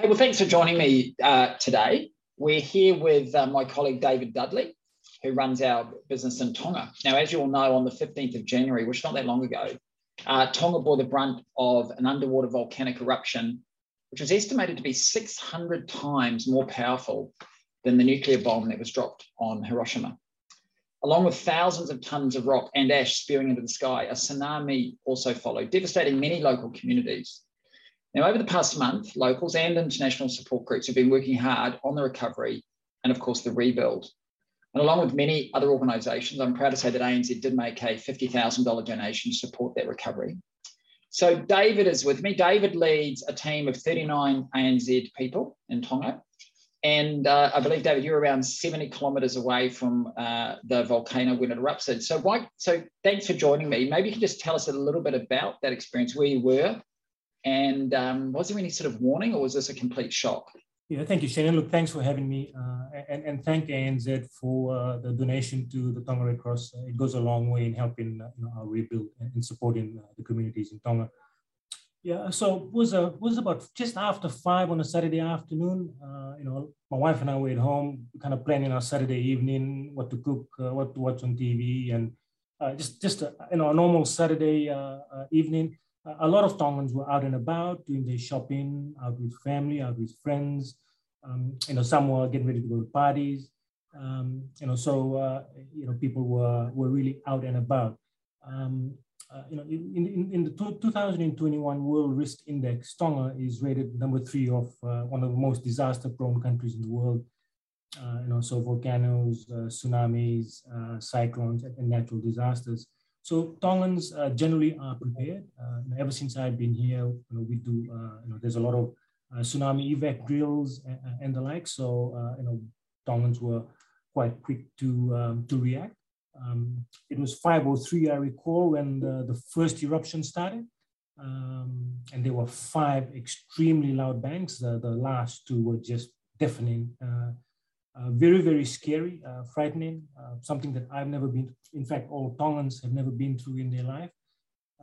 Hey, well, thanks for joining me uh, today. We're here with uh, my colleague David Dudley, who runs our business in Tonga. Now, as you all know, on the 15th of January, which is not that long ago, uh, Tonga bore the brunt of an underwater volcanic eruption, which was estimated to be 600 times more powerful than the nuclear bomb that was dropped on Hiroshima. Along with thousands of tons of rock and ash spewing into the sky, a tsunami also followed, devastating many local communities. Now, over the past month, locals and international support groups have been working hard on the recovery and, of course, the rebuild. And along with many other organisations, I'm proud to say that ANZ did make a $50,000 donation to support that recovery. So David is with me. David leads a team of 39 ANZ people in Tonga. And uh, I believe, David, you're around 70 kilometres away from uh, the volcano when it erupted. So, why, so thanks for joining me. Maybe you can just tell us a little bit about that experience, where you were, and um, was there any sort of warning or was this a complete shock? Yeah, thank you, Shane. Look, thanks for having me. Uh, and, and thank ANZ for uh, the donation to the Tonga Red Cross. It goes a long way in helping uh, you know, our rebuild and supporting uh, the communities in Tonga. Yeah, so it was, a, was about just after five on a Saturday afternoon. Uh, you know, my wife and I were at home, kind of planning our Saturday evening, what to cook, uh, what to watch on TV, and just, just a, you know, a normal Saturday evening a lot of Tongans were out and about doing their shopping, out with family, out with friends. Um, you know, some were getting ready to go to parties. Um, you know, so uh, you know, people were were really out and about. Um, uh, you know, in, in, in the 2021 World Risk Index, Tonga is rated number three of uh, one of the most disaster-prone countries in the world. Uh, you know, so volcanoes, uh, tsunamis, uh, cyclones, and natural disasters. So Tongans uh, generally are prepared. Uh, ever since I've been here, you know, we do, uh, you know, there's a lot of uh, tsunami evac drills and, and the like. So, uh, you know, Tongans were quite quick to, um, to react. Um, it was 503, I recall, when the, the first eruption started. Um, and there were five extremely loud bangs. the last two were just deafening. Uh, uh, very, very scary, uh, frightening, uh, something that I've never been, in fact, all Tongans have never been through in their life.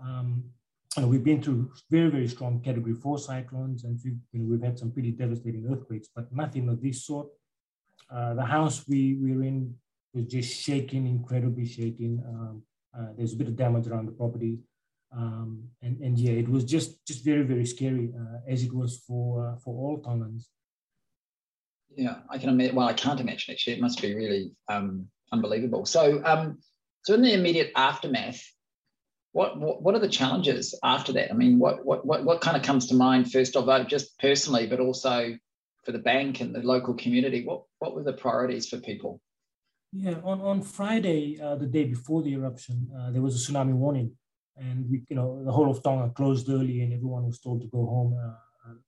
Um, we've been through very, very strong category four cyclones and we've, you know, we've had some pretty devastating earthquakes, but nothing of this sort. Uh, the house we, we were in was just shaking, incredibly shaking. Um, uh, there's a bit of damage around the property. Um, and, and yeah, it was just, just very, very scary uh, as it was for, for all Tongans yeah, I can imagine. Well, I can't imagine actually. It must be really um, unbelievable. So, um, so in the immediate aftermath, what, what what are the challenges after that? I mean, what what what what kind of comes to mind first of all, just personally, but also for the bank and the local community? What what were the priorities for people? Yeah, on on Friday, uh, the day before the eruption, uh, there was a tsunami warning, and we, you know, the whole of Tonga closed early, and everyone was told to go home uh,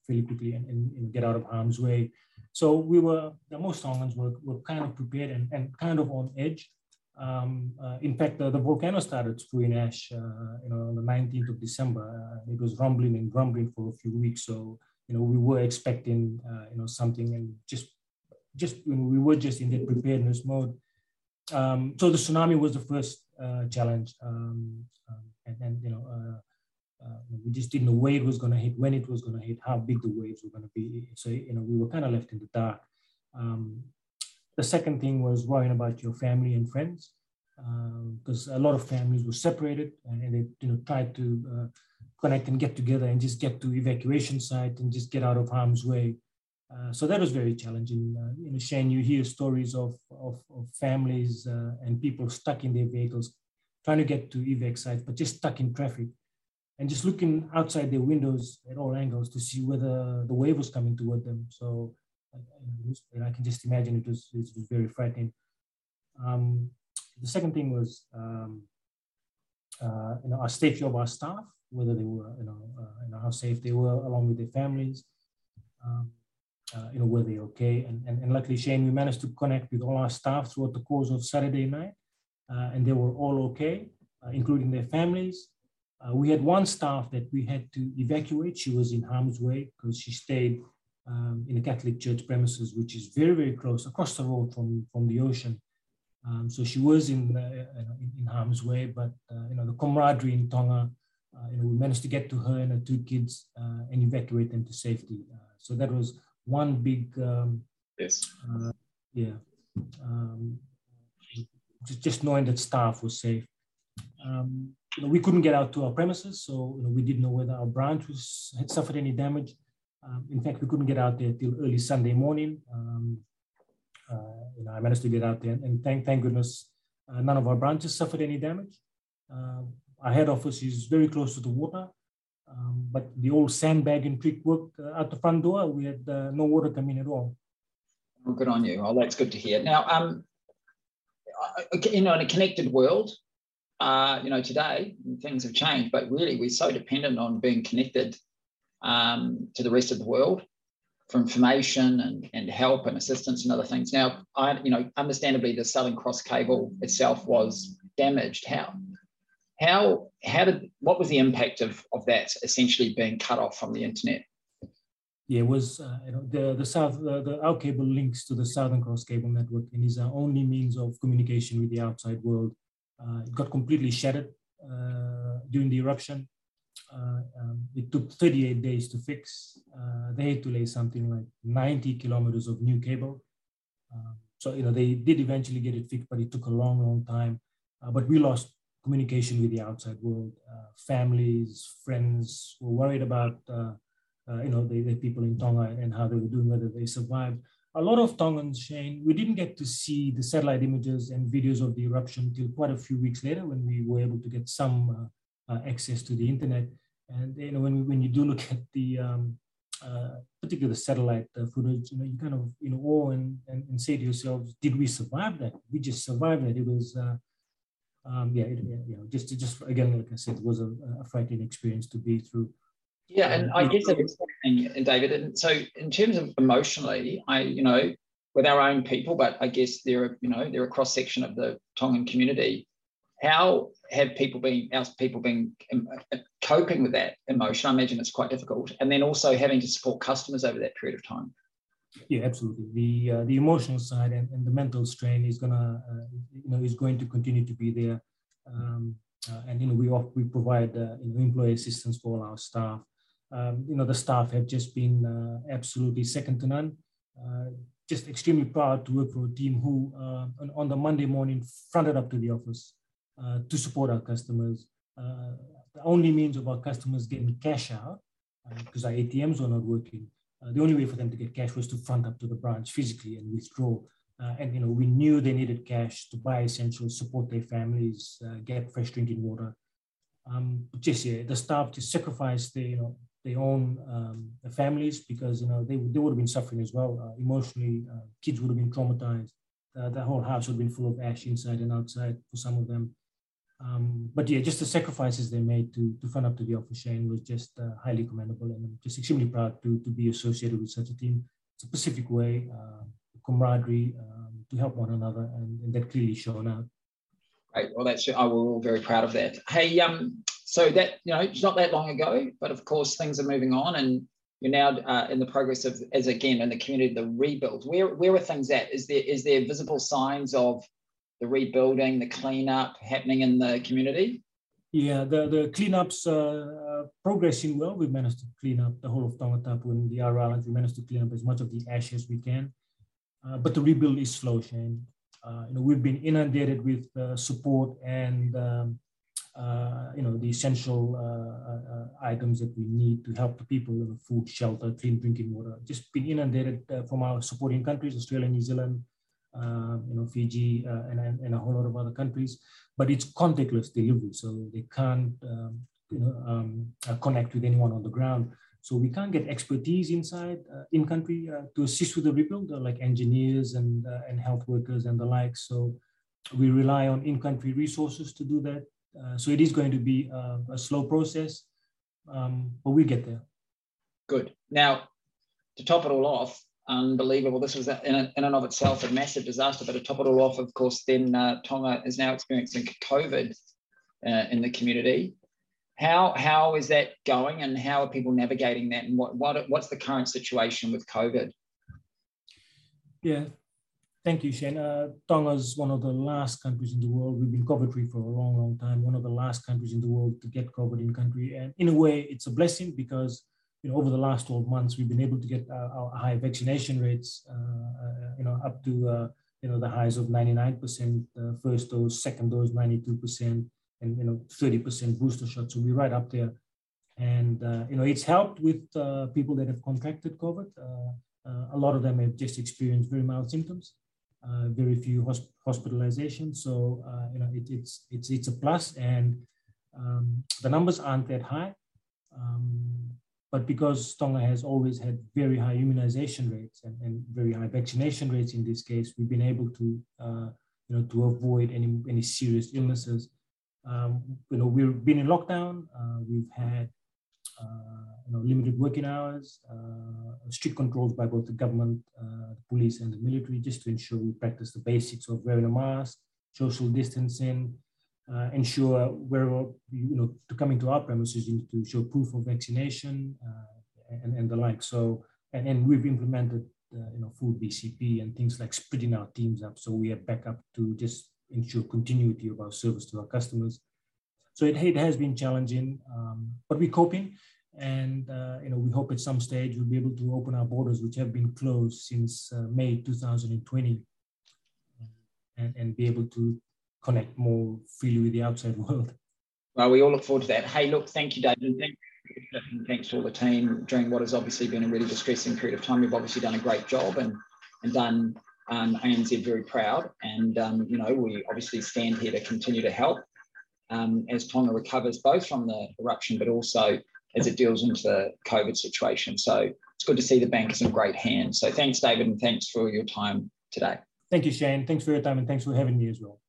fairly quickly and, and, and, get out of harm's way. So we were, the most Tongans were, were kind of prepared and, and kind of on edge. Um, uh, in fact, the, the, volcano started spewing ash, uh, you know, on the 19th of December. Uh, it was rumbling and grumbling for a few weeks. So, you know, we were expecting, uh, you know, something and just, just, you know, we were just in that preparedness mode. Um, so the tsunami was the first uh, challenge. Um, um and, and, you know, uh, uh, we just didn't know where it was going to hit, when it was going to hit, how big the waves were going to be. So, you know, we were kind of left in the dark. Um, the second thing was worrying about your family and friends, because um, a lot of families were separated and they, you know, tried to uh, connect and get together and just get to evacuation site and just get out of harm's way. Uh, so that was very challenging. Uh, you know, Shane, you hear stories of, of, of families uh, and people stuck in their vehicles trying to get to evac sites, but just stuck in traffic and just looking outside their windows at all angles to see whether the wave was coming toward them. So and I can just imagine it was, it was very frightening. Um, the second thing was um, uh, you know, our safety of our staff, whether they were, you know, uh, you know how safe they were along with their families, um, uh, you know, were they okay? And, and, and luckily, Shane, we managed to connect with all our staff throughout the course of Saturday night, uh, and they were all okay, uh, including their families. Uh, we had one staff that we had to evacuate. She was in harm's way because she stayed um, in a Catholic church premises, which is very, very close across the road from, from the ocean. Um, so she was in, uh, in, in, harm's way, but uh, you know the camaraderie in Tonga, uh, you know, we managed to get to her and her two kids uh, and evacuate them to safety. Uh, so that was one big um, yes yeah um, just knowing that staff was safe. You know, we couldn't get out to our premises, so you know, we didn't know whether our branch was had suffered any damage. Um, in fact, we couldn't get out there till early Sunday morning. Um, uh, you know, I managed to get out there, and thank thank goodness, uh, none of our branches suffered any damage. Uh, our head office is very close to the water, um, but the old sandbagging trick worked uh, out the front door. We had uh, no water coming at all. Well, good on you. Well, that's good to hear. Now, um, you know, in a connected world, uh, you know, today things have changed, but really we're so dependent on being connected um, to the rest of the world for information and, and help and assistance and other things. Now, I, you know, understandably, the Southern Cross cable itself was damaged. How, how, how did, what was the impact of, of that essentially being cut off from the internet? Yeah, it was uh, you know the the south uh, the our cable links to the Southern Cross cable network and is our only means of communication with the outside world. Uh, it got completely shattered uh, during the eruption. Uh, um, it took 38 days to fix. Uh, they had to lay something like 90 kilometers of new cable. Um, so you know they did eventually get it fixed, but it took a long, long time. but we lost communication with the outside world. families, friends were worried about uh, you know, the, the, people in Tonga and how they were doing, whether they survived. A lot of Tongans, Shane, we didn't get to see the satellite images and videos of the eruption until quite a few weeks later when we were able to get some uh, uh, access to the internet. And you know, when, when you do look at the um, uh, particularly the satellite uh, footage, you know, you kind of you know awe and, and, and, say to yourselves, did we survive that? We just survived it. It was uh, um, yeah, it, know, just just again, like I said, it was a, a frightening experience to be through. Yeah, and I guess it is and David. And so, in terms of emotionally, I, you know, with our own people, but I guess they're, you know, they're a cross section of the Tongan community. How have people been, our people been um, coping with that emotion? I imagine it's quite difficult, and then also having to support customers over that period of time. Yeah, absolutely. The uh, the emotional side and, and the mental strain is gonna, uh, you know, is going to continue to be there. Um, uh, and you know, we we provide uh, you know, employee assistance for all our staff um, you know, the staff have just been uh, absolutely second to none. Uh, just extremely proud to work for a team who, uh, on, on, the Monday morning, fronted up to the office uh, to support our customers. Uh, the only means of our customers getting cash out, because uh, our ATMs were not working, the only way for them to get cash was to front up to the branch physically and withdraw. and you know, we knew they needed cash to buy essentials, support their families, get fresh drinking water. Um, just yeah, the staff just sacrificed their, you know, their own um, families because you know they, they would have been suffering as well uh, emotionally. Uh, kids would have been traumatized. Uh, the whole house would have been full of ash inside and outside for some of them. Um, but yeah, just the sacrifices they made to to fund up to the office Shane was just uh, highly commendable, and I'm just extremely proud to to be associated with such a team. It's a Pacific way, uh, camaraderie um, to help one another, and, and that clearly shown out. Great. Well, that's I we're all very proud of that. Hey, um, so that you know it's not that long ago but of course things are moving on and you're now uh, in the progress of as again in the community the rebuild. Where where are things at? Is there is there visible signs of the rebuilding the cleanup happening in the community? Yeah the the cleanups uh, progressing well. We managed to clean up the whole of Tongatapu and the Aru Islands. We managed to clean up as much of the ash as we can. Uh, but the rebuild is slow Shane. Uh, you know we've been inundated with uh, support and um, uh, you know, the essential uh, uh, items that we need to help the people, you know, food, shelter, clean drinking water, just been inundated from our supporting countries, Australia, New Zealand, you know, Fiji, and, and a whole lot of other countries. But it's contactless delivery, so they can't, um, you know, um, connect with anyone on the ground. So we can't get expertise inside uh, in country uh, to assist with the rebuild, uh, like engineers and and health workers and the like. So we rely on in-country resources to do that. Uh, so it is going to be a, a slow process, um, but we get there. Good. Now, to top it all off, unbelievable. This was in, in and of itself a massive disaster, but to top it all off, of course, then uh, Tonga is now experiencing COVID uh, in the community. How, how is that going and how are people navigating that and what, what, what's the current situation with COVID? Yeah, Thank you, Shane. Uh, Tonga is one of the last countries in the world. We've been COVID free for a long, long time. One of the last countries in the world to get COVID in country. And in a way, it's a blessing because you know, over the last 12 months, we've been able to get our, our high vaccination rates, uh, you know, up to, uh, you know, the highs of 99% uh, first dose, second dose, 92%, and, you know, 30% booster shot. So we're right up there. And, uh, you know, it's helped with uh, people that have contracted COVID. Uh, a lot of them have just experienced very mild symptoms, very few hosp hospitalizations. So, you know, it, it's, it's, it's a plus and um, the numbers aren't that high. Um, but because Tonga has always had very high immunization rates and, and, very high vaccination rates in this case, we've been able to, uh, you know, to avoid any, any serious illnesses. Um, you know, we've been in lockdown. Uh, we've had, uh, you know, limited working hours, uh, strict controls by both the government, uh, the police, and the military, just to ensure we practice the basics of wearing a mask, social distancing, uh, ensure where you know to come into our premises you need to show proof of vaccination uh, and, and the like. So and, and we've implemented uh, you know full bcp and things like splitting our teams up. So we are back up to just ensure continuity of our service to our customers. So it, it has been challenging um, but we're coping and uh, you know we hope at some stage we'll be able to open our borders which have been closed since uh, may 2020 and, and be able to connect more freely with the outside world. Well, we all look forward to that. Hey, look, thank you, David. And and thanks to all the team during what has obviously been a really distressing period of time. You've obviously done a great job and, and done um, ANZ very proud. And, um, you know, we obviously stand here to continue to help um, as Tonga recovers both from the eruption, but also as it deals into the COVID situation. So it's good to see the bank is in great hands. So thanks, David, and thanks for your time today. Thank you, Shane. Thanks for your time and thanks for having me as well.